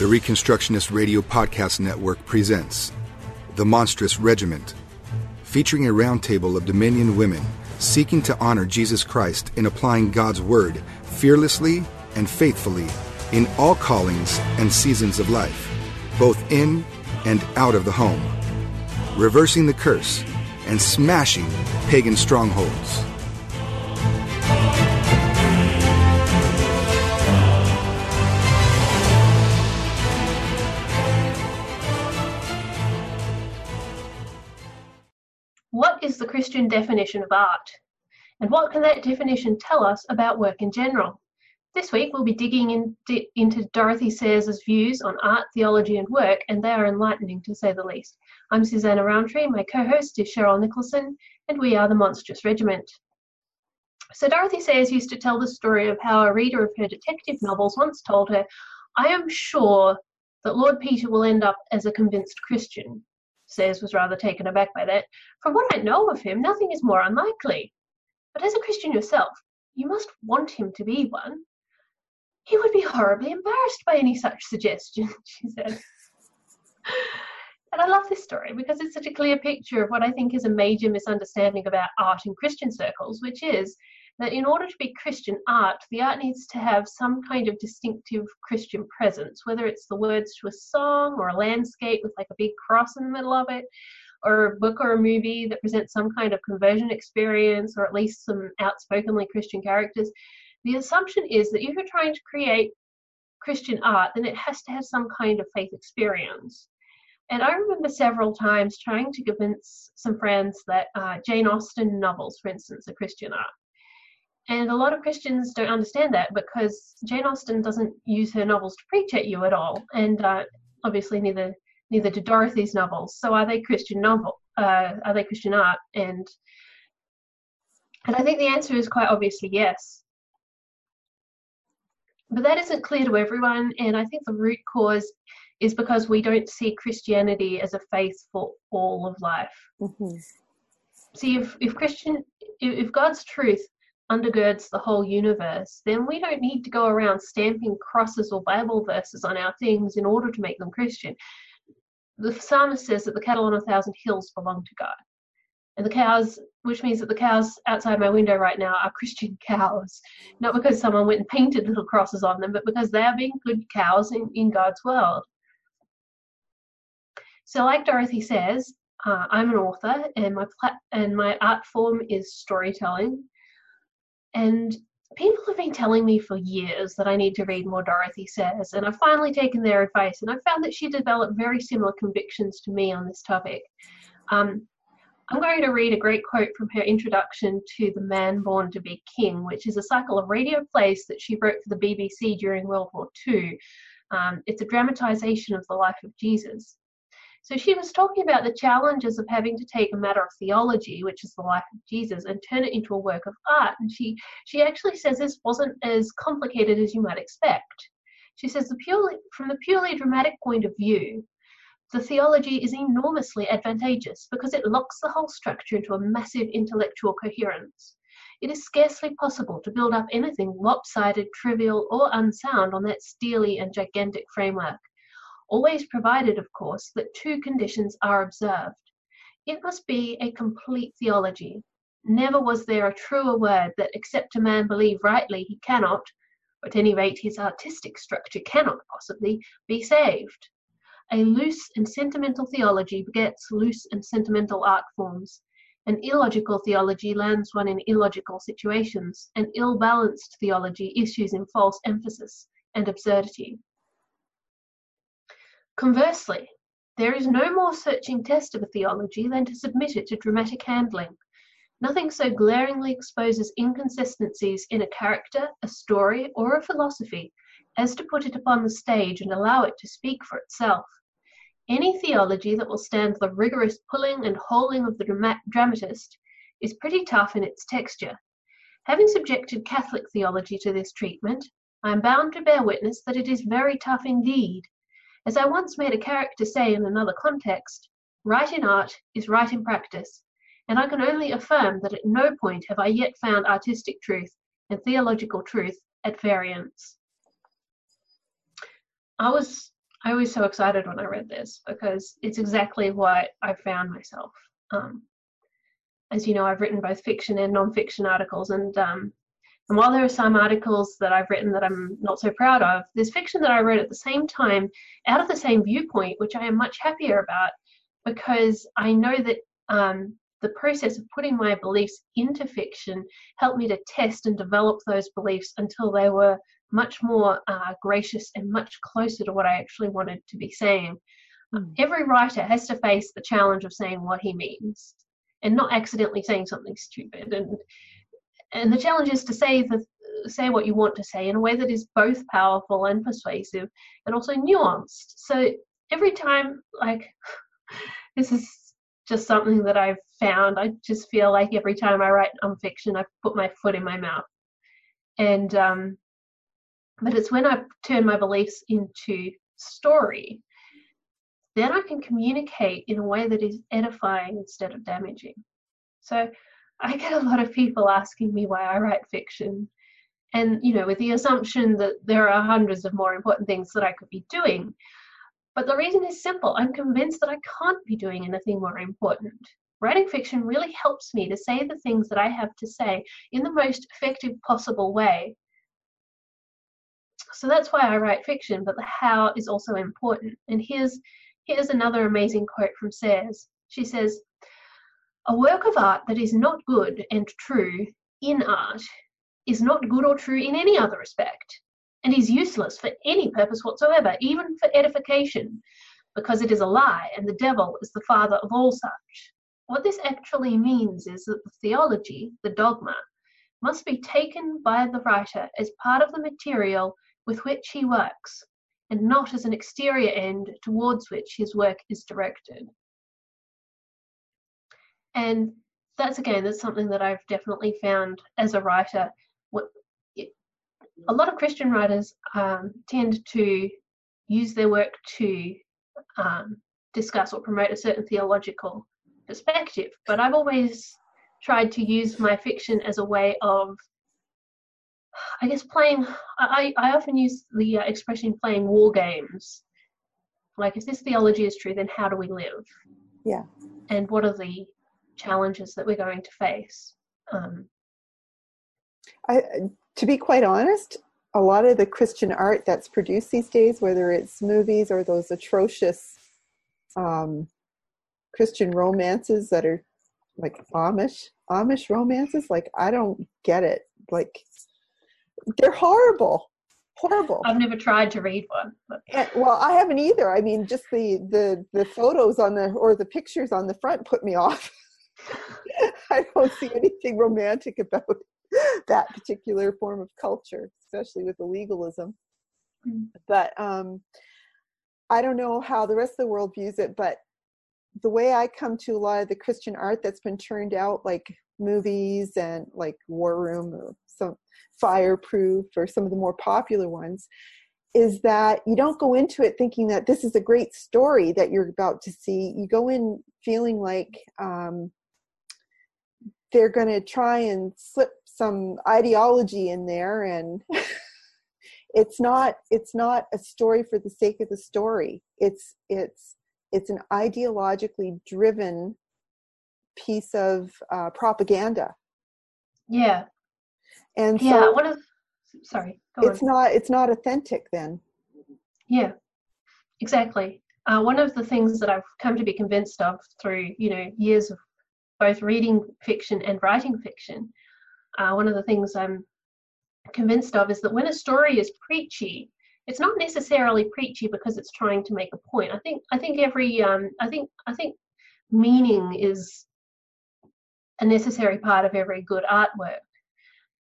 The Reconstructionist Radio Podcast Network presents The Monstrous Regiment, featuring a roundtable of Dominion women seeking to honor Jesus Christ in applying God's Word fearlessly and faithfully in all callings and seasons of life, both in and out of the home, reversing the curse and smashing pagan strongholds. Christian definition of art? And what can that definition tell us about work in general? This week we'll be digging in, di- into Dorothy Sayers' views on art, theology, and work, and they are enlightening to say the least. I'm Suzannah Rowntree, my co host is Cheryl Nicholson, and we are the Monstrous Regiment. So, Dorothy Sayers used to tell the story of how a reader of her detective novels once told her, I am sure that Lord Peter will end up as a convinced Christian. Sayers was rather taken aback by that. From what I know of him, nothing is more unlikely. But as a Christian yourself, you must want him to be one. He would be horribly embarrassed by any such suggestion, she said. and I love this story because it's such a clear picture of what I think is a major misunderstanding about art in Christian circles, which is that in order to be Christian art, the art needs to have some kind of distinctive Christian presence, whether it's the words to a song or a landscape with like a big cross in the middle of it, or a book or a movie that presents some kind of conversion experience or at least some outspokenly Christian characters. The assumption is that if you're trying to create Christian art, then it has to have some kind of faith experience. And I remember several times trying to convince some friends that uh, Jane Austen novels, for instance, are Christian art. And a lot of Christians don't understand that because Jane Austen doesn't use her novels to preach at you at all, and uh, obviously neither neither do Dorothy's novels. So are they Christian novel? Uh, are they Christian art? And and I think the answer is quite obviously yes. But that isn't clear to everyone, and I think the root cause is because we don't see Christianity as a faith for all of life. Mm-hmm. See, if, if Christian, if God's truth undergirds the whole universe, then we don't need to go around stamping crosses or Bible verses on our things in order to make them Christian. The psalmist says that the cattle on a thousand hills belong to God. And the cows, which means that the cows outside my window right now are Christian cows. Not because someone went and painted little crosses on them, but because they are being good cows in, in God's world. So, like Dorothy says, uh, I'm an author, and my plat- and my art form is storytelling. And people have been telling me for years that I need to read more Dorothy Sayers, and I've finally taken their advice, and I found that she developed very similar convictions to me on this topic. Um, I'm going to read a great quote from her introduction to The Man Born to Be King, which is a cycle of radio plays that she wrote for the BBC during World War II. Um, it's a dramatization of the life of Jesus. So she was talking about the challenges of having to take a matter of theology, which is the life of Jesus, and turn it into a work of art. And she she actually says this wasn't as complicated as you might expect. She says the purely from the purely dramatic point of view, the theology is enormously advantageous because it locks the whole structure into a massive intellectual coherence. It is scarcely possible to build up anything lopsided, trivial, or unsound on that steely and gigantic framework always provided, of course, that two conditions are observed. It must be a complete theology. Never was there a truer word that except a man believe rightly, he cannot, or at any rate his artistic structure cannot possibly, be saved. A loose and sentimental theology begets loose and sentimental art forms. An illogical theology lands one in illogical situations. An ill balanced theology issues in false emphasis and absurdity. Conversely, there is no more searching test of a theology than to submit it to dramatic handling. Nothing so glaringly exposes inconsistencies in a character, a story, or a philosophy as to put it upon the stage and allow it to speak for itself. Any theology that will stand the rigorous pulling and hauling of the dramatist is pretty tough in its texture. Having subjected Catholic theology to this treatment, I am bound to bear witness that it is very tough indeed. As I once made a character say in another context, right in art is right in practice, and I can only affirm that at no point have I yet found artistic truth and theological truth at variance. I was I was so excited when I read this because it's exactly what I found myself. Um, as you know, I've written both fiction and non-fiction articles, and um, and while there are some articles that I've written that I'm not so proud of, there's fiction that I wrote at the same time, out of the same viewpoint, which I am much happier about because I know that um, the process of putting my beliefs into fiction helped me to test and develop those beliefs until they were much more uh, gracious and much closer to what I actually wanted to be saying. Mm. Every writer has to face the challenge of saying what he means and not accidentally saying something stupid and and the challenge is to say the say what you want to say in a way that is both powerful and persuasive and also nuanced. So every time like this is just something that i've found i just feel like every time i write nonfiction i put my foot in my mouth. And um but it's when i turn my beliefs into story then i can communicate in a way that is edifying instead of damaging. So I get a lot of people asking me why I write fiction. And, you know, with the assumption that there are hundreds of more important things that I could be doing. But the reason is simple I'm convinced that I can't be doing anything more important. Writing fiction really helps me to say the things that I have to say in the most effective possible way. So that's why I write fiction, but the how is also important. And here's here's another amazing quote from Sayers. She says, a work of art that is not good and true in art is not good or true in any other respect, and is useless for any purpose whatsoever, even for edification, because it is a lie and the devil is the father of all such. What this actually means is that the theology, the dogma, must be taken by the writer as part of the material with which he works, and not as an exterior end towards which his work is directed. And that's again, that's something that I've definitely found as a writer. What it, a lot of Christian writers um, tend to use their work to um, discuss or promote a certain theological perspective, but I've always tried to use my fiction as a way of I guess playing. I, I often use the uh, expression playing war games. Like, if this theology is true, then how do we live? Yeah. And what are the challenges that we're going to face. Um, I, to be quite honest, a lot of the Christian art that's produced these days, whether it's movies or those atrocious um, Christian romances that are like Amish Amish romances, like I don't get it. Like they're horrible, horrible. I've never tried to read one. And, well, I haven't either. I mean, just the the the photos on the or the pictures on the front put me off. I don't see anything romantic about that particular form of culture, especially with the legalism. Mm. But um, I don't know how the rest of the world views it, but the way I come to a lot of the Christian art that's been turned out, like movies and like War Room or some Fireproof or some of the more popular ones, is that you don't go into it thinking that this is a great story that you're about to see. You go in feeling like um, they're going to try and slip some ideology in there and it's not it's not a story for the sake of the story. It's it's it's an ideologically driven piece of uh, propaganda. Yeah. And yeah so one of sorry it's on. not it's not authentic then. Yeah exactly. Uh, one of the things that i've come to be convinced of through you know years of both reading fiction and writing fiction, uh, one of the things I'm convinced of is that when a story is preachy, it's not necessarily preachy because it's trying to make a point. I think I think every um, I think I think meaning is a necessary part of every good artwork.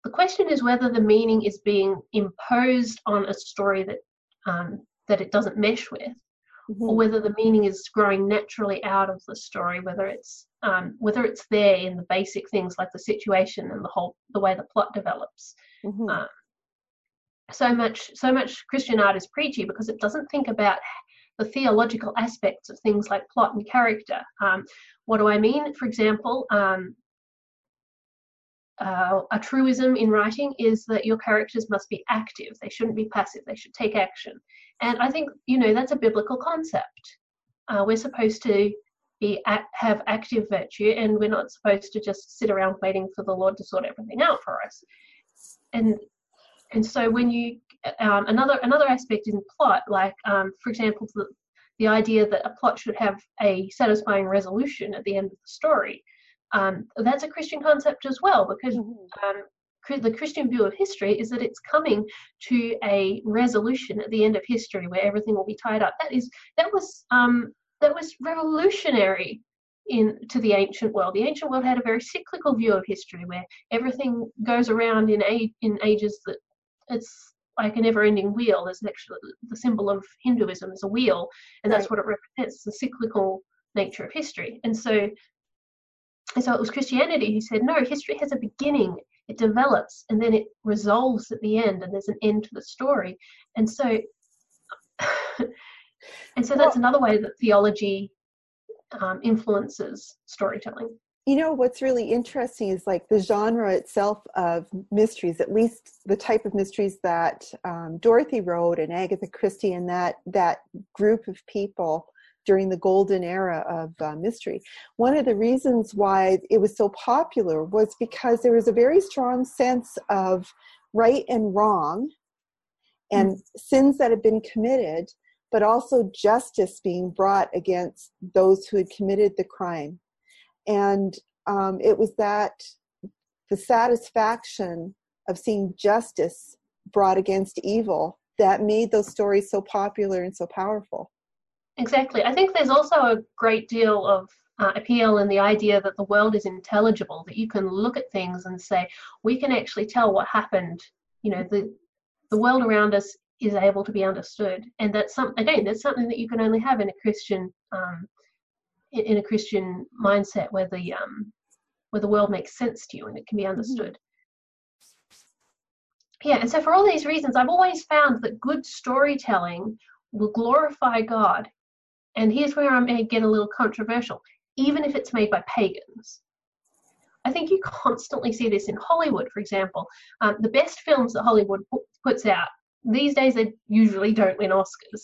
The question is whether the meaning is being imposed on a story that um, that it doesn't mesh with, mm-hmm. or whether the meaning is growing naturally out of the story, whether it's um, whether it's there in the basic things like the situation and the whole the way the plot develops. Mm-hmm. Um, so much so much Christian art is preachy because it doesn't think about the theological aspects of things like plot and character. Um, what do I mean? For example, um, uh, a truism in writing is that your characters must be active. They shouldn't be passive. They should take action. And I think you know that's a biblical concept. Uh, we're supposed to be have active virtue, and we're not supposed to just sit around waiting for the Lord to sort everything out for us. And and so when you um, another another aspect in plot, like um, for example, the, the idea that a plot should have a satisfying resolution at the end of the story. Um, that's a Christian concept as well, because mm-hmm. um, the Christian view of history is that it's coming to a resolution at the end of history where everything will be tied up. That is that was um, that was revolutionary in to the ancient world. The ancient world had a very cyclical view of history where everything goes around in a, in ages that it's like a never-ending wheel. There's actually the symbol of Hinduism is a wheel, and that's right. what it represents: the cyclical nature of history. And so, and so it was Christianity who said, no, history has a beginning. It develops and then it resolves at the end, and there's an end to the story. And so, and so that's well, another way that theology um, influences storytelling you know what's really interesting is like the genre itself of mysteries at least the type of mysteries that um, dorothy wrote and agatha christie and that that group of people during the golden era of uh, mystery one of the reasons why it was so popular was because there was a very strong sense of right and wrong and mm. sins that had been committed but also justice being brought against those who had committed the crime and um, it was that the satisfaction of seeing justice brought against evil that made those stories so popular and so powerful. Exactly. I think there's also a great deal of uh, appeal in the idea that the world is intelligible, that you can look at things and say, we can actually tell what happened. You know, the the world around us is able to be understood, and that's some again, that's something that you can only have in a Christian um, in a Christian mindset where the um, where the world makes sense to you and it can be mm-hmm. understood. Yeah, and so for all these reasons, I've always found that good storytelling will glorify God. And here's where I may get a little controversial, even if it's made by pagans. I think you constantly see this in Hollywood, for example. Um, the best films that Hollywood puts out, these days they usually don't win Oscars.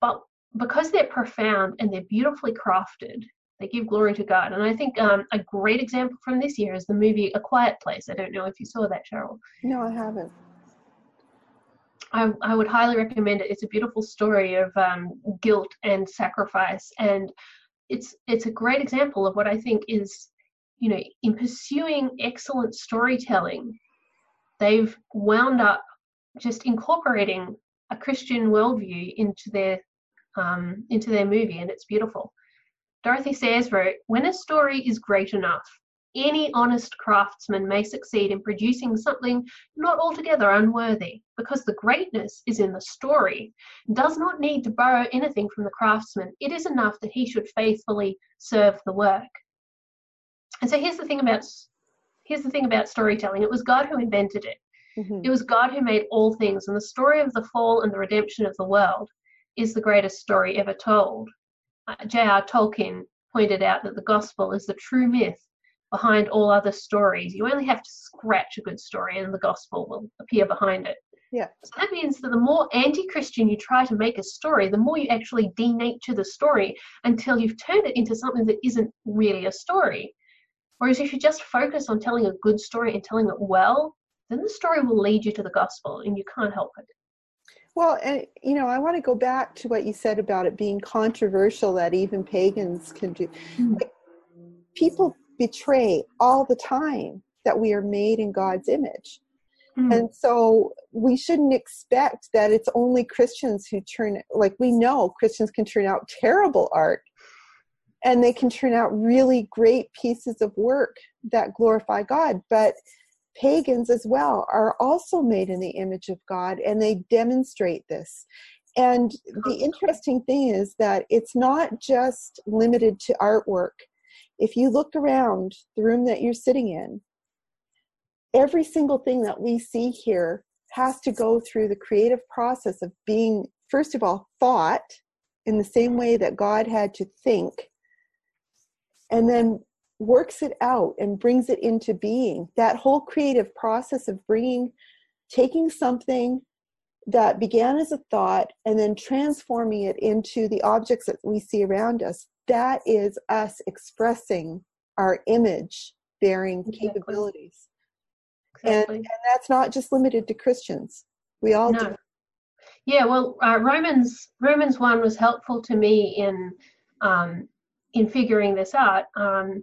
But because they're profound and they're beautifully crafted, they give glory to God. And I think um, a great example from this year is the movie A Quiet Place. I don't know if you saw that, Cheryl. No, I haven't. I, I would highly recommend it. It's a beautiful story of um, guilt and sacrifice, and it's it's a great example of what I think is, you know, in pursuing excellent storytelling, they've wound up just incorporating a Christian worldview into their um, into their movie, and it's beautiful. Dorothy Sayers wrote, When a story is great enough, any honest craftsman may succeed in producing something not altogether unworthy, because the greatness is in the story, does not need to borrow anything from the craftsman. It is enough that he should faithfully serve the work. And so here's the thing about here's the thing about storytelling. It was God who invented it. Mm-hmm. It was God who made all things, and the story of the fall and the redemption of the world is the greatest story ever told. Uh, J.R. Tolkien pointed out that the gospel is the true myth behind all other stories. You only have to scratch a good story and the gospel will appear behind it. Yeah. So that means that the more anti Christian you try to make a story, the more you actually denature the story until you've turned it into something that isn't really a story. Whereas if you just focus on telling a good story and telling it well, then the story will lead you to the gospel and you can't help it. Well, and you know, I want to go back to what you said about it being controversial that even pagans can do. Mm-hmm. Like, people betray all the time that we are made in God's image. Mm-hmm. And so we shouldn't expect that it's only Christians who turn like we know Christians can turn out terrible art and they can turn out really great pieces of work that glorify God, but pagans as well are also made in the image of God and they demonstrate this. And the interesting thing is that it's not just limited to artwork. If you look around the room that you're sitting in, every single thing that we see here has to go through the creative process of being, first of all, thought in the same way that God had to think, and then works it out and brings it into being. That whole creative process of bringing, taking something that began as a thought and then transforming it into the objects that we see around us, that is us expressing our image bearing exactly. capabilities. Exactly. And, and that's not just limited to Christians. We all no. do. Yeah, well, uh, Romans Romans one was helpful to me in um, in figuring this out. Um,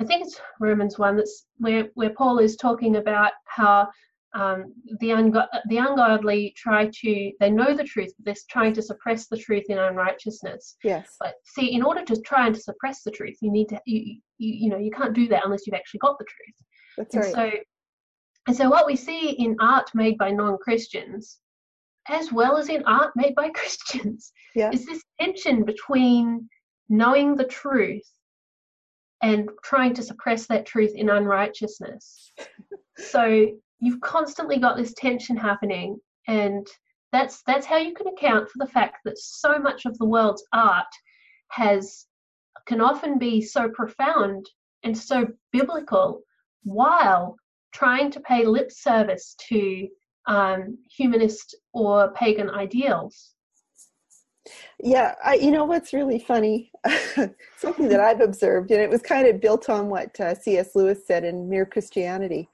I think it's Romans one that's where where Paul is talking about how um, the ungo- the ungodly try to they know the truth, but they're trying to suppress the truth in unrighteousness. Yes. But see, in order to try and to suppress the truth, you need to you you, you know you can't do that unless you've actually got the truth. That's and right. So, and so what we see in art made by non-Christians as well as in art made by Christians, yeah. is this tension between knowing the truth and trying to suppress that truth in unrighteousness. so you've constantly got this tension happening, and that's that's how you can account for the fact that so much of the world's art has can often be so profound and so biblical while trying to pay lip service to um, humanist or pagan ideals. Yeah, I, you know what's really funny? Something that I've observed, and it was kind of built on what uh, C.S. Lewis said in Mere Christianity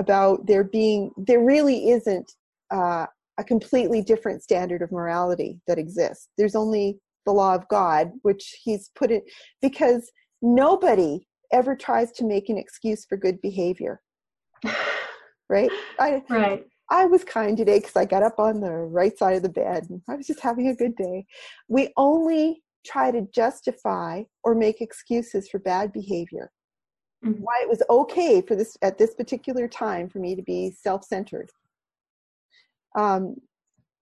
about there being, there really isn't uh, a completely different standard of morality that exists. There's only the law of God, which he's put it, because nobody ever tries to make an excuse for good behavior. right? I, right. I was kind today because I got up on the right side of the bed and I was just having a good day. We only try to justify or make excuses for bad behavior. Mm-hmm. Why it was okay for this at this particular time for me to be self-centered. Um,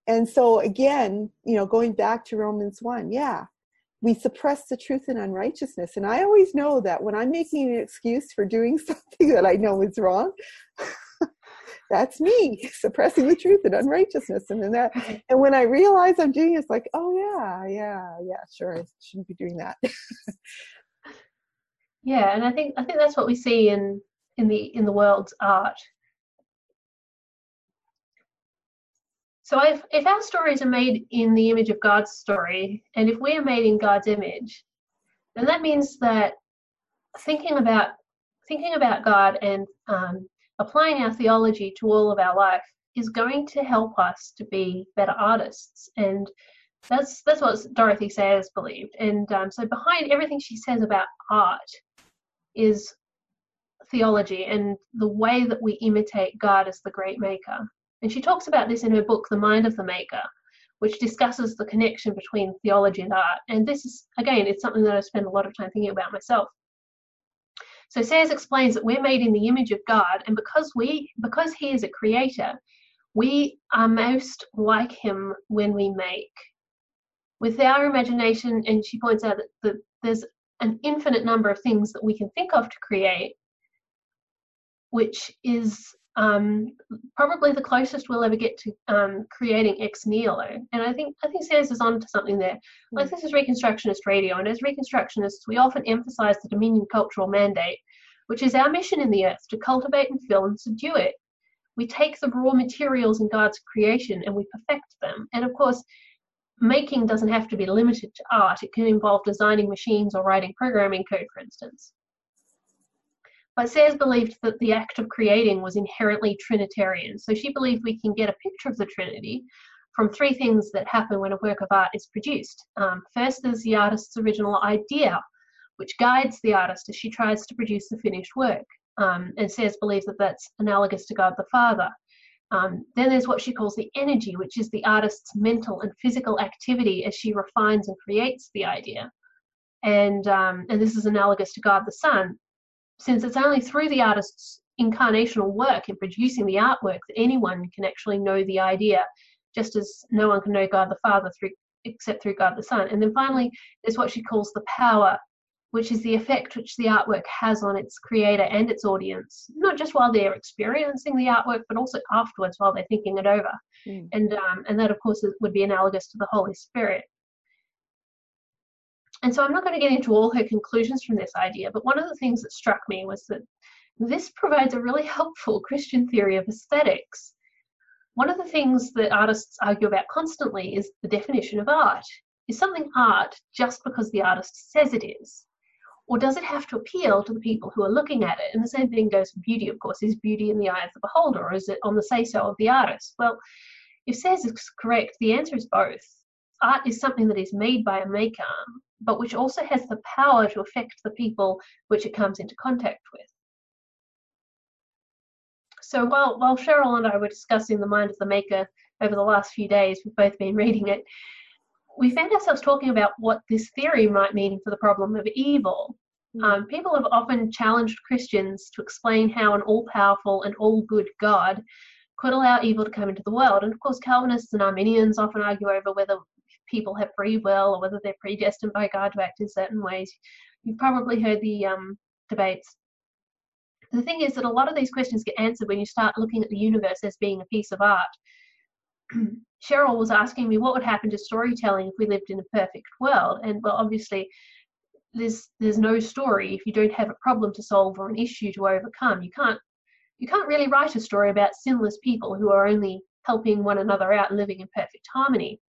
and so again, you know, going back to Romans one, yeah, we suppress the truth in unrighteousness. And I always know that when I'm making an excuse for doing something that I know is wrong, that's me suppressing the truth and unrighteousness and then that and when i realize i'm doing it, it's like oh yeah yeah yeah sure i shouldn't be doing that yeah and i think i think that's what we see in in the in the world's art. So if if our stories are made in the image of god's story and if we are made in god's image then that means that thinking about thinking about god and um, applying our theology to all of our life is going to help us to be better artists. And that's that's what dorothy sayers believed. And um, so behind everything she says about art is theology and the way that we imitate god as the great maker. And she talks about this in her book the mind of the maker which discusses the connection between theology and art. And this is again it's something that i spend a lot of time thinking about myself. So Sayers explains that we're made in the image of God, and because we because He is a creator, we are most like Him when we make. With our imagination, and she points out that, that there's an infinite number of things that we can think of to create, which is um, probably the closest we'll ever get to um, creating ex nihilo. And I think I think Sayers is on to something there. Like mm. this is Reconstructionist radio, and as Reconstructionists, we often emphasize the Dominion cultural mandate, which is our mission in the earth to cultivate and fill and subdue it. We take the raw materials in God's creation and we perfect them. And of course, making doesn't have to be limited to art. It can involve designing machines or writing programming code, for instance. But Sayers believed that the act of creating was inherently Trinitarian. So she believed we can get a picture of the Trinity from three things that happen when a work of art is produced. Um, first, there's the artist's original idea, which guides the artist as she tries to produce the finished work. Um, and Sayers believes that that's analogous to God the Father. Um, then there's what she calls the energy, which is the artist's mental and physical activity as she refines and creates the idea. And, um, and this is analogous to God the Son, since it's only through the artist's incarnational work in producing the artwork that anyone can actually know the idea, just as no one can know God the Father through except through God the Son. And then finally, there's what she calls the power, which is the effect which the artwork has on its creator and its audience, not just while they're experiencing the artwork, but also afterwards while they're thinking it over. Mm. And um, and that of course would be analogous to the Holy Spirit. and so I'm not going to get into all her conclusions from this idea, but one of the things that struck me was that this provides a really helpful Christian theory of aesthetics. One of the things that artists argue about constantly is the definition of art. Is something art just because the artist says it is? Or does it have to appeal to the people who are looking at it? And the same thing goes for beauty, of course. Is beauty in the eye of the beholder, or is it on the say so of the artist? Well, if Sayers is correct, the answer is both. Art is something that is made by a maker, but which also has the power to affect the people which it comes into contact with. So while, while Cheryl and I were discussing The Mind of the Maker over the last few days, we've both been reading it, we found ourselves talking about what this theory might mean for the problem of evil. Hmm. Um, people have often challenged Christians to explain how an all powerful and all good God could allow evil to come into the world. And of course, Calvinists and Arminians often argue over whether people have free will or whether they're predestined by God to act in certain ways. You've probably heard the um, debates. The thing is that a lot of these questions get answered when you start looking at the universe as being a piece of art. Cheryl was asking me what would happen to storytelling if we lived in a perfect world, and well, obviously, there's there's no story if you don't have a problem to solve or an issue to overcome. You can't you can't really write a story about sinless people who are only helping one another out and living in perfect harmony.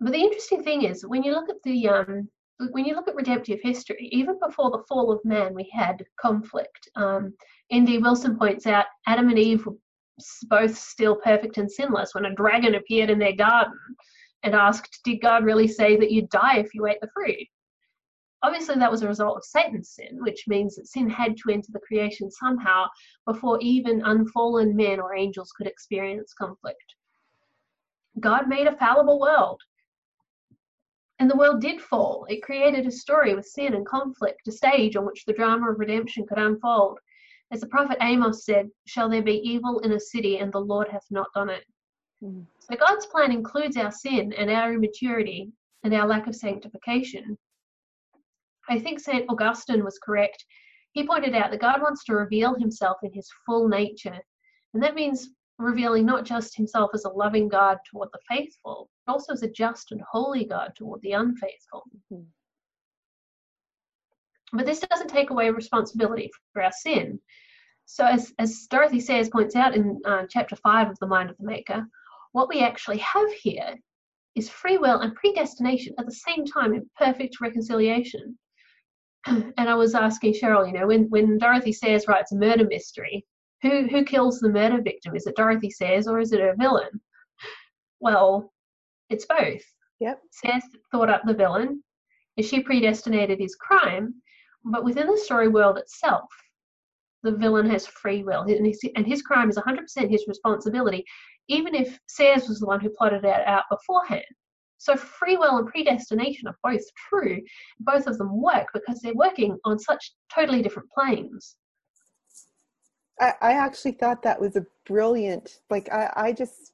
But the interesting thing is, when you look at the um, when you look at redemptive history, even before the fall of man, we had conflict. Um, N.D. Wilson points out Adam and Eve were both still perfect and sinless when a dragon appeared in their garden and asked, Did God really say that you'd die if you ate the fruit? Obviously, that was a result of Satan's sin, which means that sin had to enter the creation somehow before even unfallen men or angels could experience conflict. God made a fallible world. And the world did fall. It created a story with sin and conflict, a stage on which the drama of redemption could unfold. As the prophet Amos said, Shall there be evil in a city, and the Lord hath not done it? Mm. So God's plan includes our sin and our immaturity and our lack of sanctification. I think St. Augustine was correct. He pointed out that God wants to reveal himself in his full nature. And that means revealing not just himself as a loving God toward the faithful, but also as a just and holy God toward the unfaithful. Mm-hmm. But this doesn't take away responsibility for our sin. So, as, as Dorothy Sayers points out in uh, chapter 5 of The Mind of the Maker, what we actually have here is free will and predestination at the same time in perfect reconciliation. and I was asking Cheryl, you know, when, when Dorothy Sayers writes a murder mystery, who who kills the murder victim? Is it Dorothy Sayers or is it a villain? Well, it's both. Yep. Sayers thought up the villain, and she predestinated his crime, but within the story world itself, the villain has free will, and his, and his crime is 100% his responsibility, even if Sayers was the one who plotted it out beforehand. So free will and predestination are both true. Both of them work because they're working on such totally different planes. I, I actually thought that was a brilliant, like, I, I just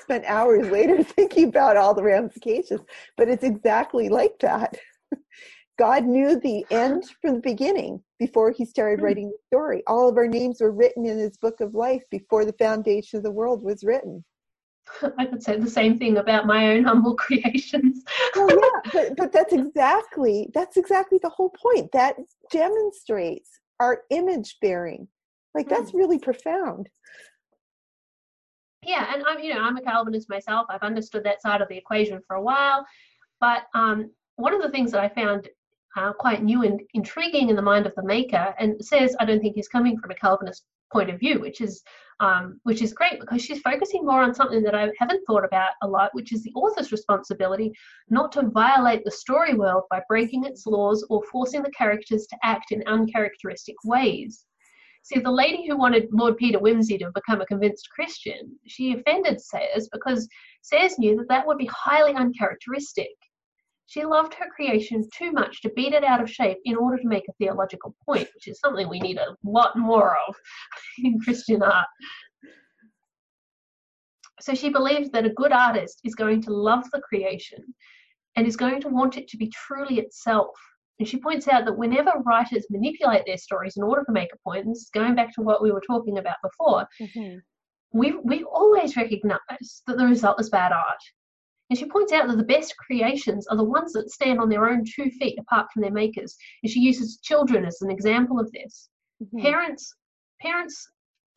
spent hours later thinking about all the ramifications, but it's exactly like that. God knew the end from the beginning before he started hmm. writing the story. All of our names were written in his book of life before the foundation of the world was written. I could say the same thing about my own humble creations. well, yeah, but, but that's exactly that's exactly the whole point. That demonstrates our image bearing. Like that's mm. really profound. Yeah, and I'm you know I'm a Calvinist myself. I've understood that side of the equation for a while, but um, one of the things that I found uh, quite new and intriguing in the mind of the maker, and Sayers I don't think he's coming from a Calvinist point of view, which is um, which is great because she's focusing more on something that I haven't thought about a lot, which is the author's responsibility not to violate the story world by breaking its laws or forcing the characters to act in uncharacteristic ways. See, the lady who wanted Lord Peter Wimsey to become a convinced Christian, she offended Sayers because Sayers knew that that would be highly uncharacteristic. She loved her creation too much to beat it out of shape in order to make a theological point, which is something we need a lot more of in Christian art. So she believed that a good artist is going to love the creation and is going to want it to be truly itself. And she points out that whenever writers manipulate their stories in order to make a point, and this is going back to what we were talking about before, mm-hmm. we we always recognise that the result is bad art And she points out that the best creations are the ones that stand on their own two feet apart from their makers. And she uses children as an example of this. Mm-hmm. Parents parents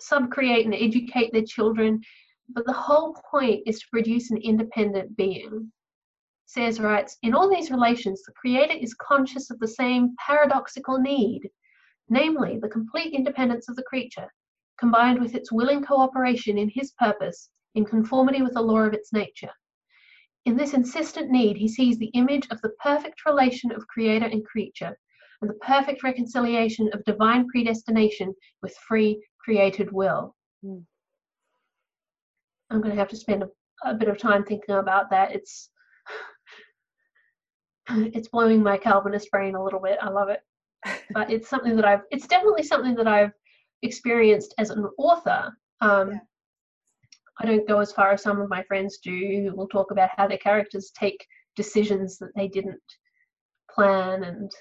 subcreate and educate their children, but the whole point is to produce an independent being. Sayers writes, in all these relations, the creator is conscious of the same paradoxical need, namely the complete independence of the creature, combined with its willing cooperation in his purpose in conformity with the law of its nature. In this insistent need, he sees the image of the perfect relation of creator and creature, and the perfect reconciliation of divine predestination with free created will. Mm. I'm going to have to spend a, a, bit of time thinking about that. It's it's blowing my Calvinist brain a little bit. I love it, but it's something that I've. It's definitely something that I've experienced as an author. Um, yeah. I don't go as far as some of my friends do, who will talk about how their characters take decisions that they didn't plan, and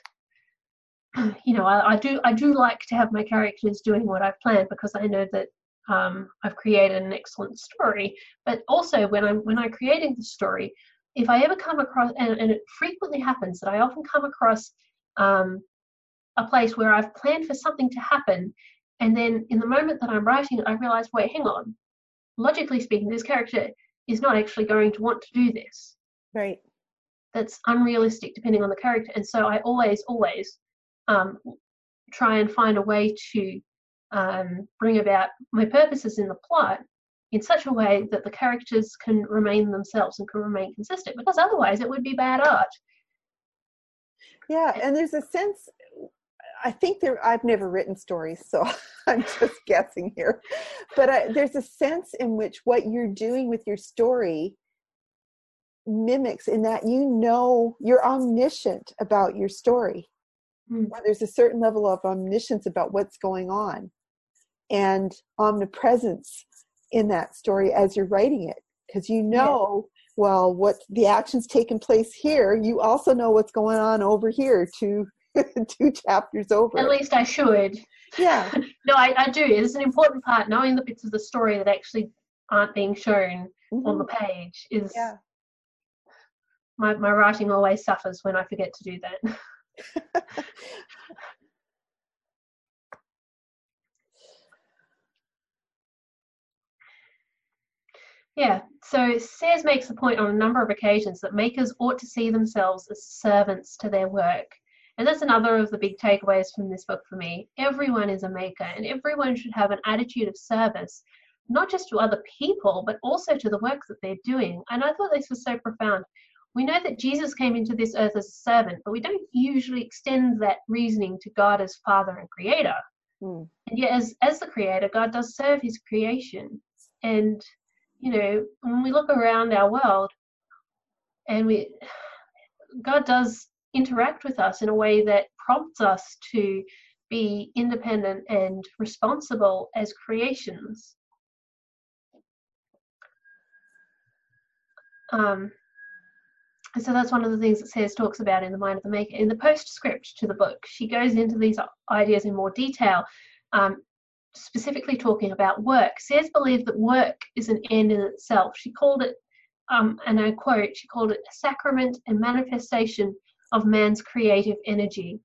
you know, I, I do I do like to have my characters doing what I've planned because I know that um, I've created an excellent story. But also, when I'm when I'm creating the story, if I ever come across, and, and it frequently happens that I often come across um, a place where I've planned for something to happen, and then in the moment that I'm writing, I realize, wait, hang on. Logically speaking, this character is not actually going to want to do this. Right. That's unrealistic depending on the character. And so I always, always um, try and find a way to um, bring about my purposes in the plot in such a way that the characters can remain themselves and can remain consistent because otherwise it would be bad art yeah and there's a sense i think there i've never written stories so i'm just guessing here but I, there's a sense in which what you're doing with your story mimics in that you know you're omniscient about your story mm. there's a certain level of omniscience about what's going on and omnipresence in that story as you're writing it because you know yeah. well what the actions taking place here you also know what's going on over here two two chapters over at least i should yeah no I, I do it's an important part knowing the bits of the story that actually aren't being shown mm-hmm. on the page is yeah. my, my writing always suffers when i forget to do that Yeah, so Sayers makes the point on a number of occasions that makers ought to see themselves as servants to their work. And that's another of the big takeaways from this book for me. Everyone is a maker, and everyone should have an attitude of service, not just to other people, but also to the work that they're doing. And I thought this was so profound. We know that Jesus came into this earth as a servant, but we don't usually extend that reasoning to God as Father and Creator. Mm. And yet, as, as the Creator, God does serve His creation. And you know, when we look around our world and we, God does interact with us in a way that prompts us to be independent and responsible as creations. Um, so that's one of the things that Sayers talks about in The Mind of the Maker. In the postscript to the book, she goes into these ideas in more detail. Um, specifically talking about work, Sayers believed that work is an end in itself. She called it, um, and I quote, she called it a sacrament and manifestation of man's creative energy.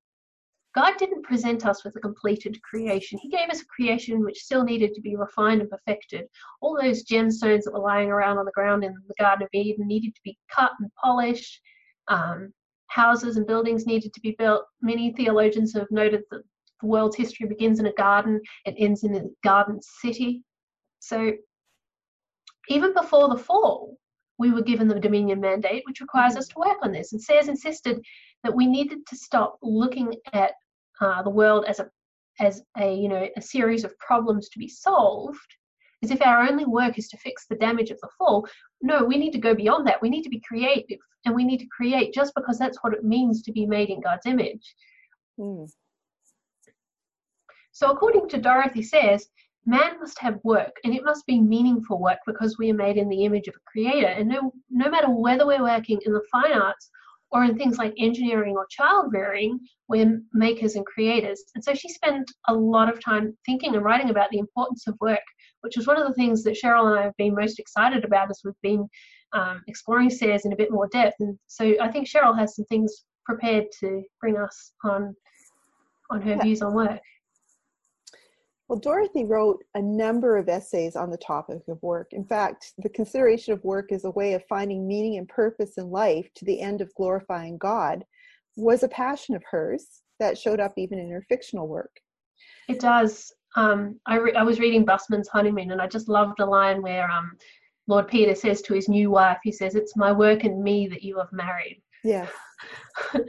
God didn't present us with a completed creation. He gave us a creation which still needed to be refined and perfected. All those gemstones that were lying around on the ground in the Garden of Eden needed to be cut and polished. Um, houses and buildings needed to be built. Many theologians have noted that the world's history begins in a garden and ends in a garden city. So even before the fall, we were given the Dominion mandate, which requires us to work on this. And Sayers insisted that we needed to stop looking at uh, the world as a as a you know a series of problems to be solved as if our only work is to fix the damage of the fall no we need to go beyond that we need to be creative and we need to create just because that's what it means to be made in god's image mm. So, according to Dorothy Sayers, man must have work and it must be meaningful work because we are made in the image of a creator. And no, no matter whether we're working in the fine arts or in things like engineering or child rearing, we're makers and creators. And so she spent a lot of time thinking and writing about the importance of work, which was one of the things that Cheryl and I have been most excited about as we've been um, exploring Sayers in a bit more depth. And so I think Cheryl has some things prepared to bring us on on her yeah. views on work. Well, Dorothy wrote a number of essays on the topic of work. In fact, the consideration of work as a way of finding meaning and purpose in life to the end of glorifying God was a passion of hers that showed up even in her fictional work. It does. Um, I, re- I was reading Busman's Honeymoon, and I just loved the line where um, Lord Peter says to his new wife, he says, It's my work and me that you have married. Yes.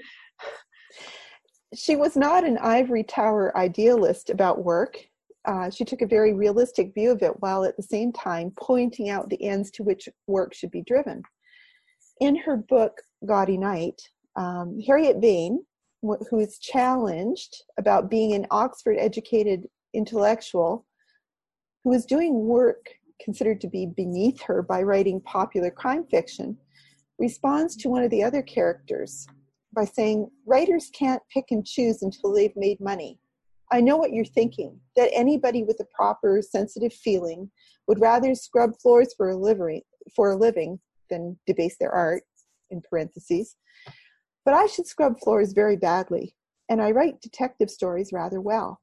she was not an ivory tower idealist about work. Uh, she took a very realistic view of it while at the same time pointing out the ends to which work should be driven. In her book, Gaudy Night, um, Harriet Vane, who is challenged about being an Oxford educated intellectual who is doing work considered to be beneath her by writing popular crime fiction, responds to one of the other characters by saying, Writers can't pick and choose until they've made money. I know what you're thinking that anybody with a proper sensitive feeling would rather scrub floors for a living, for a living than debase their art, in parentheses. But I should scrub floors very badly, and I write detective stories rather well.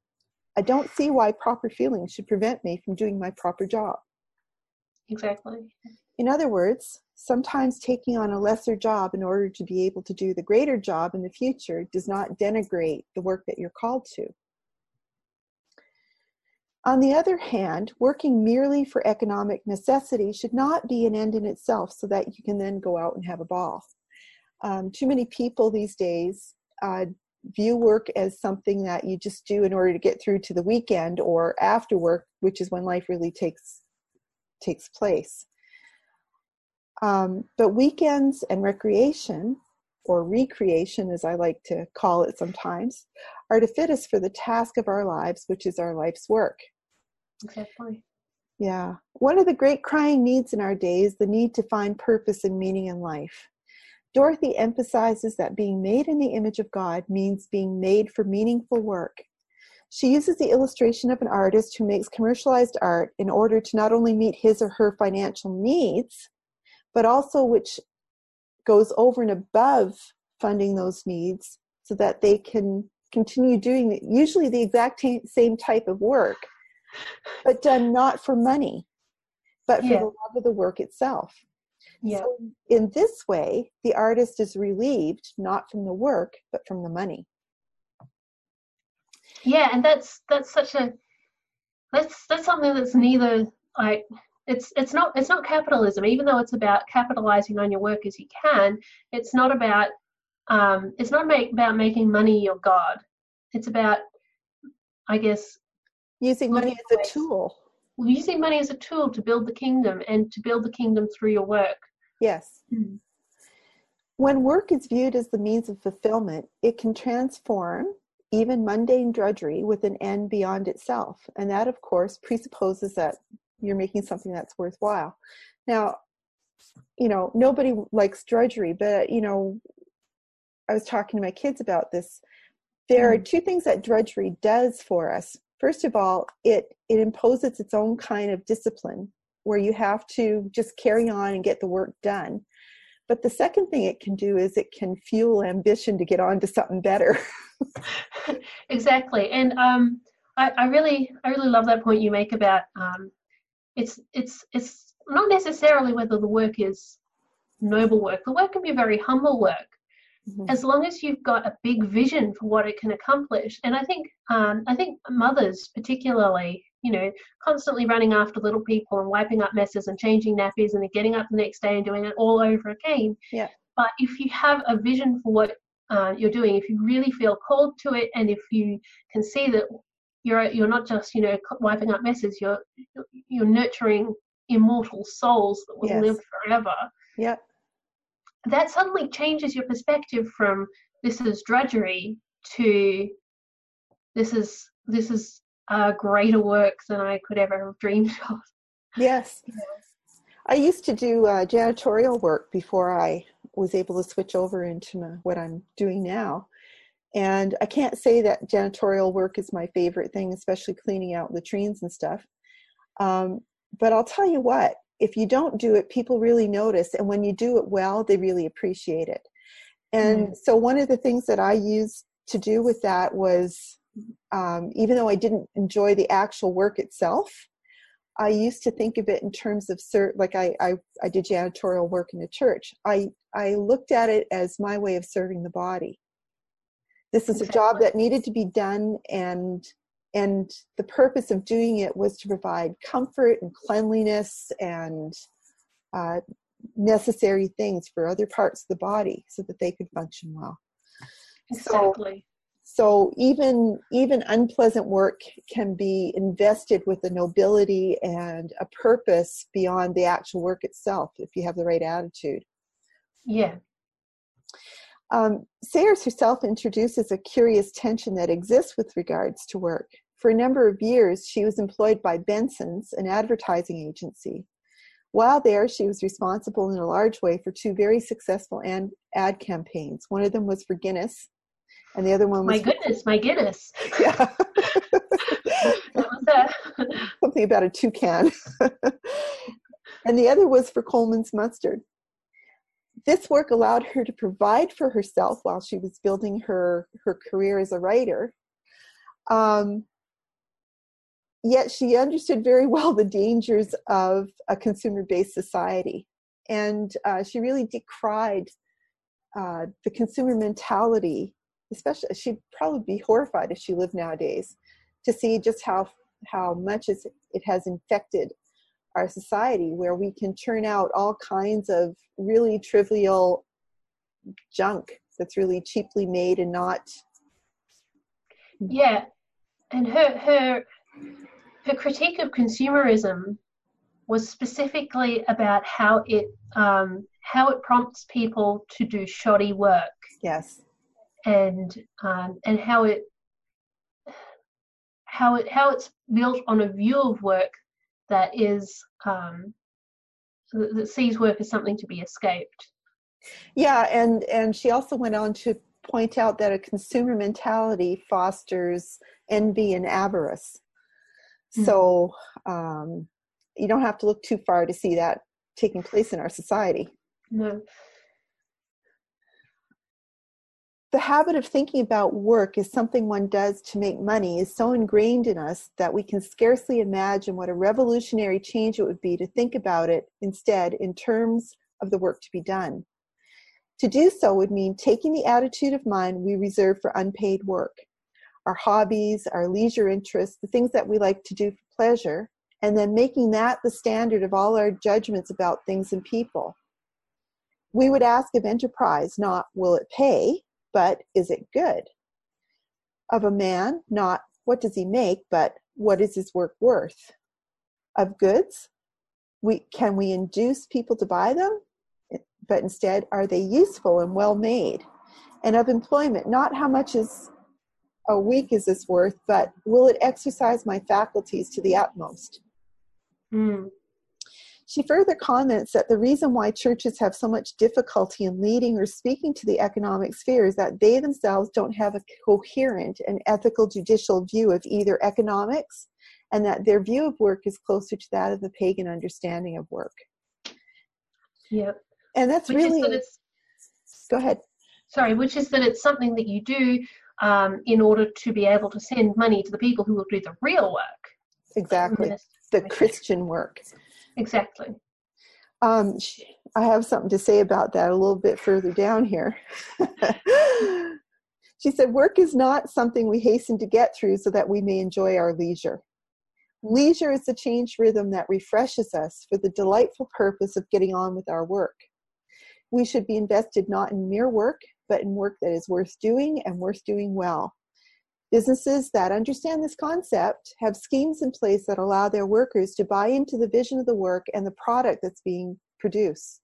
I don't see why proper feelings should prevent me from doing my proper job. Exactly. In other words, sometimes taking on a lesser job in order to be able to do the greater job in the future does not denigrate the work that you're called to. On the other hand, working merely for economic necessity should not be an end in itself so that you can then go out and have a ball. Um, too many people these days uh, view work as something that you just do in order to get through to the weekend or after work, which is when life really takes takes place. Um, but weekends and recreation, or recreation as I like to call it sometimes, are to fit us for the task of our lives, which is our life's work. Exactly. Yeah. One of the great crying needs in our day is the need to find purpose and meaning in life. Dorothy emphasizes that being made in the image of God means being made for meaningful work. She uses the illustration of an artist who makes commercialized art in order to not only meet his or her financial needs, but also which goes over and above funding those needs so that they can continue doing usually the exact t- same type of work, but done not for money, but for yeah. the love of the work itself. Yeah. So in this way, the artist is relieved not from the work, but from the money yeah and that's that's such a that's that's something that's neither like it's it's not it's not capitalism even though it's about capitalizing on your work as you can it's not about um it's not make, about making money your god it's about i guess using money as a tool Well, using money as a tool to build the kingdom and to build the kingdom through your work yes mm-hmm. when work is viewed as the means of fulfillment it can transform even mundane drudgery with an end beyond itself. And that, of course, presupposes that you're making something that's worthwhile. Now, you know, nobody likes drudgery, but, you know, I was talking to my kids about this. There are mm. two things that drudgery does for us. First of all, it, it imposes its own kind of discipline where you have to just carry on and get the work done. But the second thing it can do is it can fuel ambition to get on to something better. exactly, and um, I, I, really, I really love that point you make about um, it's, it's, it's not necessarily whether the work is noble work. The work can be very humble work, mm-hmm. as long as you've got a big vision for what it can accomplish. And I think, um, I think mothers particularly you know, constantly running after little people and wiping up messes and changing nappies and then getting up the next day and doing it all over again. Yeah. But if you have a vision for what uh, you're doing, if you really feel called to it, and if you can see that you're you're not just you know wiping up messes, you're you're nurturing immortal souls that will yes. live forever. Yeah. That suddenly changes your perspective from this is drudgery to this is this is a greater work than I could ever have dreamed of. Yes. I used to do uh, janitorial work before I was able to switch over into my, what I'm doing now. And I can't say that janitorial work is my favorite thing, especially cleaning out latrines and stuff. Um, but I'll tell you what, if you don't do it, people really notice. And when you do it well, they really appreciate it. And mm. so, one of the things that I used to do with that was um, even though I didn't enjoy the actual work itself, I used to think of it in terms of cert, like I, I, I did janitorial work in the church. I, I looked at it as my way of serving the body. This is a job that needed to be done and and the purpose of doing it was to provide comfort and cleanliness and uh, necessary things for other parts of the body so that they could function well. Exactly. So, so even even unpleasant work can be invested with a nobility and a purpose beyond the actual work itself if you have the right attitude. Yeah. Um, Sayers herself introduces a curious tension that exists with regards to work. For a number of years, she was employed by Benson's, an advertising agency. While there, she was responsible in a large way for two very successful ad, ad campaigns. One of them was for Guinness, and the other one was. My goodness, my Guinness. Yeah. that? Something about a toucan. and the other was for Colman's Mustard. This work allowed her to provide for herself while she was building her, her career as a writer. Um, yet she understood very well the dangers of a consumer based society. And uh, she really decried uh, the consumer mentality, especially, she'd probably be horrified if she lived nowadays to see just how, how much it has infected our society, where we can churn out all kinds of really trivial junk that's really cheaply made and not. Yeah, and her her her critique of consumerism was specifically about how it um, how it prompts people to do shoddy work. Yes. And um, and how it how it how it's built on a view of work that is um, that sees work as something to be escaped. Yeah, and and she also went on to point out that a consumer mentality fosters envy and avarice. Mm-hmm. So um, you don't have to look too far to see that taking place in our society. No. The habit of thinking about work as something one does to make money is so ingrained in us that we can scarcely imagine what a revolutionary change it would be to think about it instead in terms of the work to be done. To do so would mean taking the attitude of mind we reserve for unpaid work our hobbies, our leisure interests, the things that we like to do for pleasure, and then making that the standard of all our judgments about things and people. We would ask of enterprise not will it pay, but is it good? Of a man, not what does he make, but what is his work worth? Of goods, we can we induce people to buy them, but instead are they useful and well made? And of employment, not how much is a week is this worth, but will it exercise my faculties to the utmost? Mm. She further comments that the reason why churches have so much difficulty in leading or speaking to the economic sphere is that they themselves don't have a coherent and ethical judicial view of either economics and that their view of work is closer to that of the pagan understanding of work. Yep. And that's which really. That go ahead. Sorry, which is that it's something that you do um, in order to be able to send money to the people who will do the real work. Exactly, the Christian work. Exactly. Um, I have something to say about that a little bit further down here. she said, Work is not something we hasten to get through so that we may enjoy our leisure. Leisure is the change rhythm that refreshes us for the delightful purpose of getting on with our work. We should be invested not in mere work, but in work that is worth doing and worth doing well. Businesses that understand this concept have schemes in place that allow their workers to buy into the vision of the work and the product that's being produced.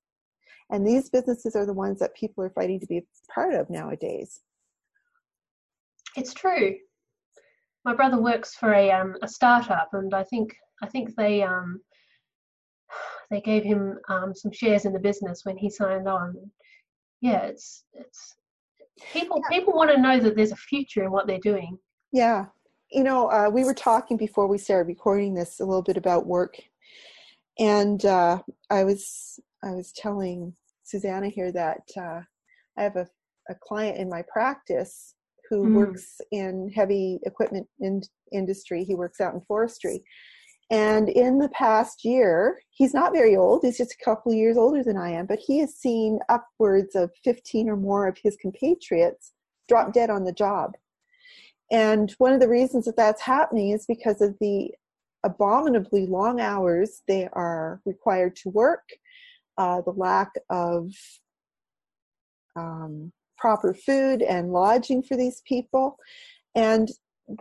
And these businesses are the ones that people are fighting to be part of nowadays. It's true. My brother works for a um, a startup, and I think I think they um, they gave him um, some shares in the business when he signed on yeah, it's it's people yeah. people want to know that there's a future in what they're doing. Yeah, you know, uh, we were talking before we started recording this a little bit about work, And uh, I was I was telling Suzannah here that uh, I have a, a client in my practice who mm. works in heavy equipment in, industry. He works out in forestry. And in the past year, he's not very old, he's just a couple of years older than I am, but he has seen upwards of 15 or more of his compatriots drop dead on the job. And one of the reasons that that's happening is because of the abominably long hours they are required to work, uh, the lack of um, proper food and lodging for these people. And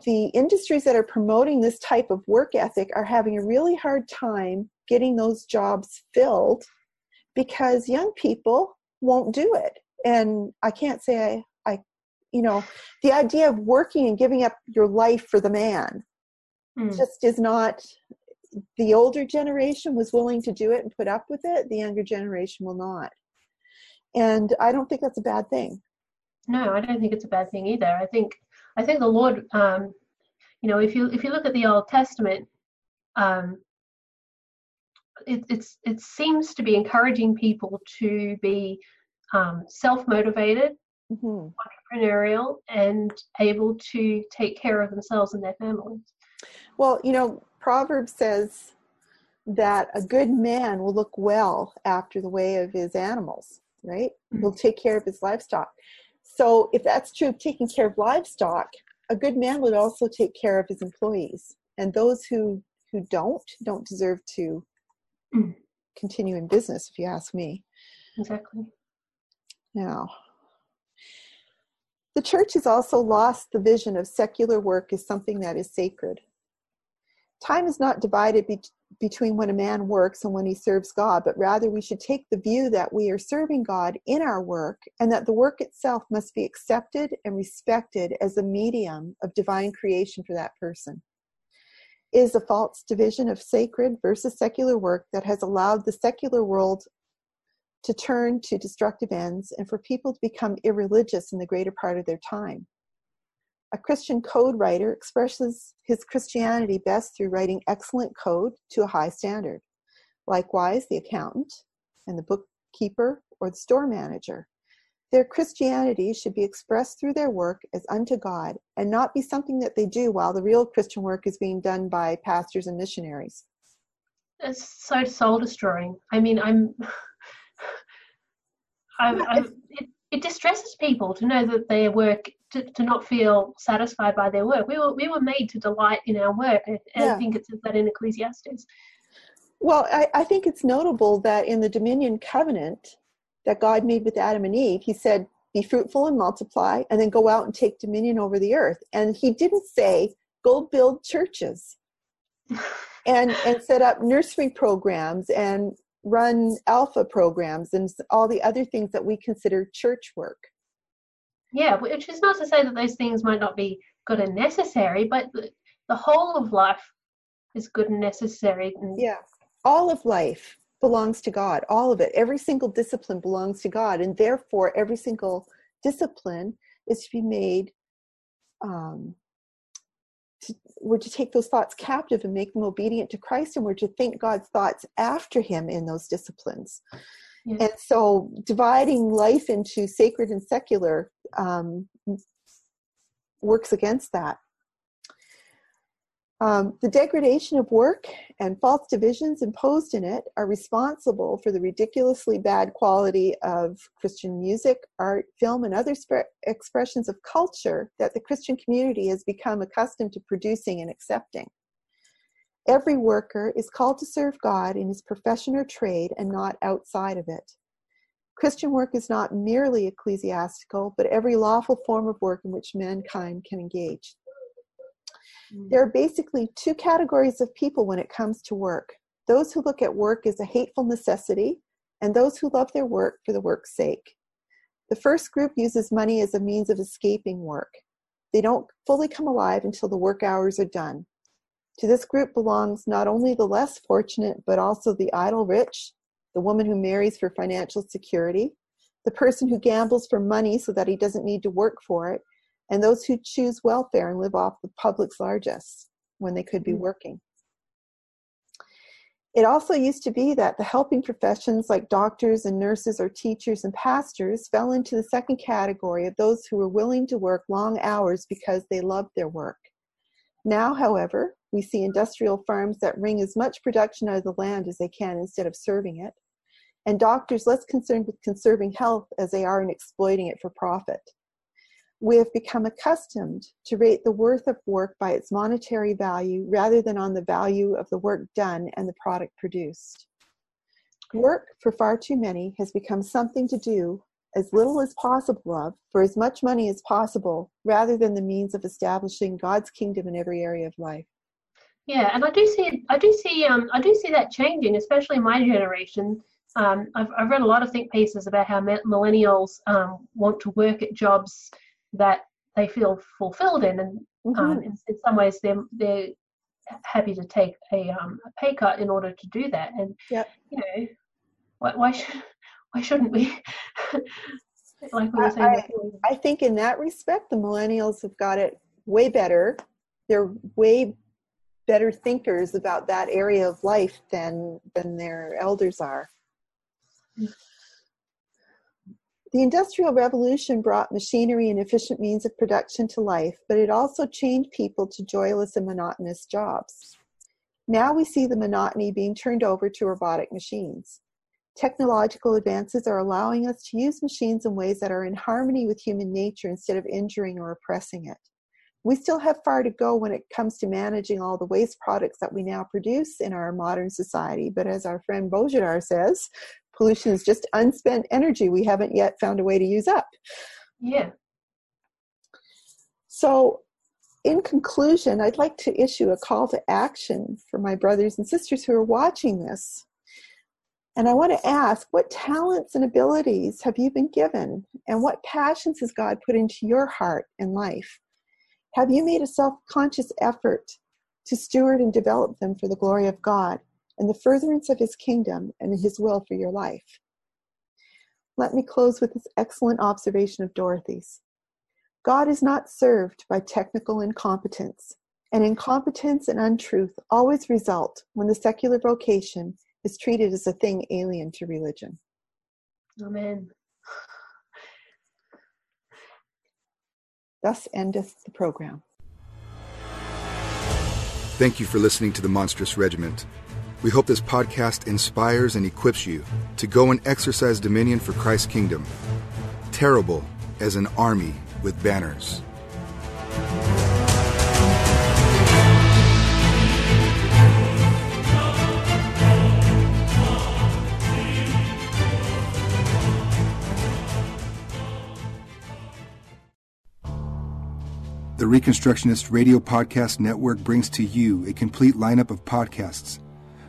the industries that are promoting this type of work ethic are having a really hard time getting those jobs filled because young people won't do it. And I can't say I, I you know, the idea of working and giving up your life for the man mm. just is not the older generation was willing to do it and put up with it the younger generation will not and i don't think that's a bad thing no i don't think it's a bad thing either i think i think the lord um you know if you if you look at the old testament um it, it's it seems to be encouraging people to be um, self-motivated mm-hmm. entrepreneurial and able to take care of themselves and their families well, you know, Proverbs says that a good man will look well after the way of his animals, right? Mm-hmm. Will take care of his livestock. So, if that's true of taking care of livestock, a good man would also take care of his employees. And those who who don't don't deserve to mm. continue in business, if you ask me. Exactly. Now, the church has also lost the vision of secular work as something that is sacred. Time is not divided be- between when a man works and when he serves God, but rather we should take the view that we are serving God in our work and that the work itself must be accepted and respected as a medium of divine creation for that person. It is a false division of sacred versus secular work that has allowed the secular world to turn to destructive ends and for people to become irreligious in the greater part of their time. A Christian code writer expresses his Christianity best through writing excellent code to a high standard. Likewise, the accountant and the bookkeeper or the store manager. Their Christianity should be expressed through their work as unto God and not be something that they do while the real Christian work is being done by pastors and missionaries. It's so soul destroying. I mean, I'm. I'm, I'm it, it distresses people to know that their work to, to not feel satisfied by their work. We were we were made to delight in our work. I, yeah. I think it says that in Ecclesiastes. Well, I, I think it's notable that in the Dominion Covenant that God made with Adam and Eve, He said, "Be fruitful and multiply, and then go out and take dominion over the earth." And He didn't say, "Go build churches." and and set up nursery programs and run alpha programs and all the other things that we consider church work. Yeah, which is not to say that those things might not be good and necessary, but the, whole of life is good and necessary. And yeah, all of life belongs to God. All of it. Every single discipline belongs to God. And therefore, every single discipline is to be made um, we're to take those thoughts captive and make them obedient to Christ, and we're to think God's thoughts after Him in those disciplines. Yes. And so, dividing life into sacred and secular um, works against that. Um, the degradation of work and false divisions imposed in it are responsible for the ridiculously bad quality of Christian music, art, film, and other sp- expressions of culture that the Christian community has become accustomed to producing and accepting. Every worker is called to serve God in his profession or trade and not outside of it. Christian work is not merely ecclesiastical, but every lawful form of work in which mankind can engage. There mm. are basically two categories of people when it comes to work those who look at work as a hateful necessity, and those who love their work for the work's sake. The first group uses money as a means of escaping work. They don't fully come alive until the work hours are done. To this group belongs not only the less fortunate, but also the idle rich, the woman who marries for financial security, the person who gambles for money so that he doesn't need to work for it, and those who choose welfare and live off the public's largesse when they could be mm. working. It also used to be that the helping professions like doctors and nurses or teachers and pastors fell into the second category of those who were willing to work long hours because they loved their work. Now, however, we see industrial farms that wring as much production out of the land as they can instead of serving it, and doctors less concerned with conserving health as they are in exploiting it for profit we have become accustomed to rate the worth of work by its monetary value rather than on the value of the work done and the product produced. Work, for far too many, has become something to do as little as possible of for as much money as possible rather than the means of establishing God's kingdom in every area of life. Yeah, and I do see, I do see, um, I do see that changing, especially my generation. Um, I've, I've read a lot of think pieces about how millennials um, want to work at jobs that they feel fulfilled in, and um, mm-hmm. um, in, in, some ways they're they're happy to take a, um, a pay cut in order to do that. And yep. you know, why why, should, why shouldn't we? like we were saying I, I think in that respect, the millennials have got it way better. They're way better thinkers about that area of life than than their elders are. The Industrial Revolution brought machinery and efficient means of production to life, but it also chained people to joyless and monotonous jobs. Now we see the monotony being turned over to robotic machines. Technological advances are allowing us to use machines in ways that are in harmony with human nature instead of injuring or oppressing it. We still have far to go when it comes to managing all the waste products that we now produce in our modern society, but as our friend Bojidar says, pollution is just unspent energy we haven't yet found a way to use up. Yeah. So, in conclusion, I'd like to issue a call to action for my brothers and sisters who are watching this. And I want to ask what talents and abilities have you been given? And what passions has God put into your heart and life? Have you made a self conscious effort to steward and develop them for the glory of God? And the furtherance of his kingdom and his will for your life. Let me close with this excellent observation of Dorothy's. God is not served by technical incompetence, and incompetence and untruth always result when the secular vocation is treated as a thing alien to religion. Amen. Thus endeth the program. Thank you for listening to the Monstrous Regiment. We hope this podcast inspires and equips you to go and exercise dominion for Christ's kingdom, terrible as an army with banners. The Reconstructionist Radio Podcast Network brings to you a complete lineup of podcasts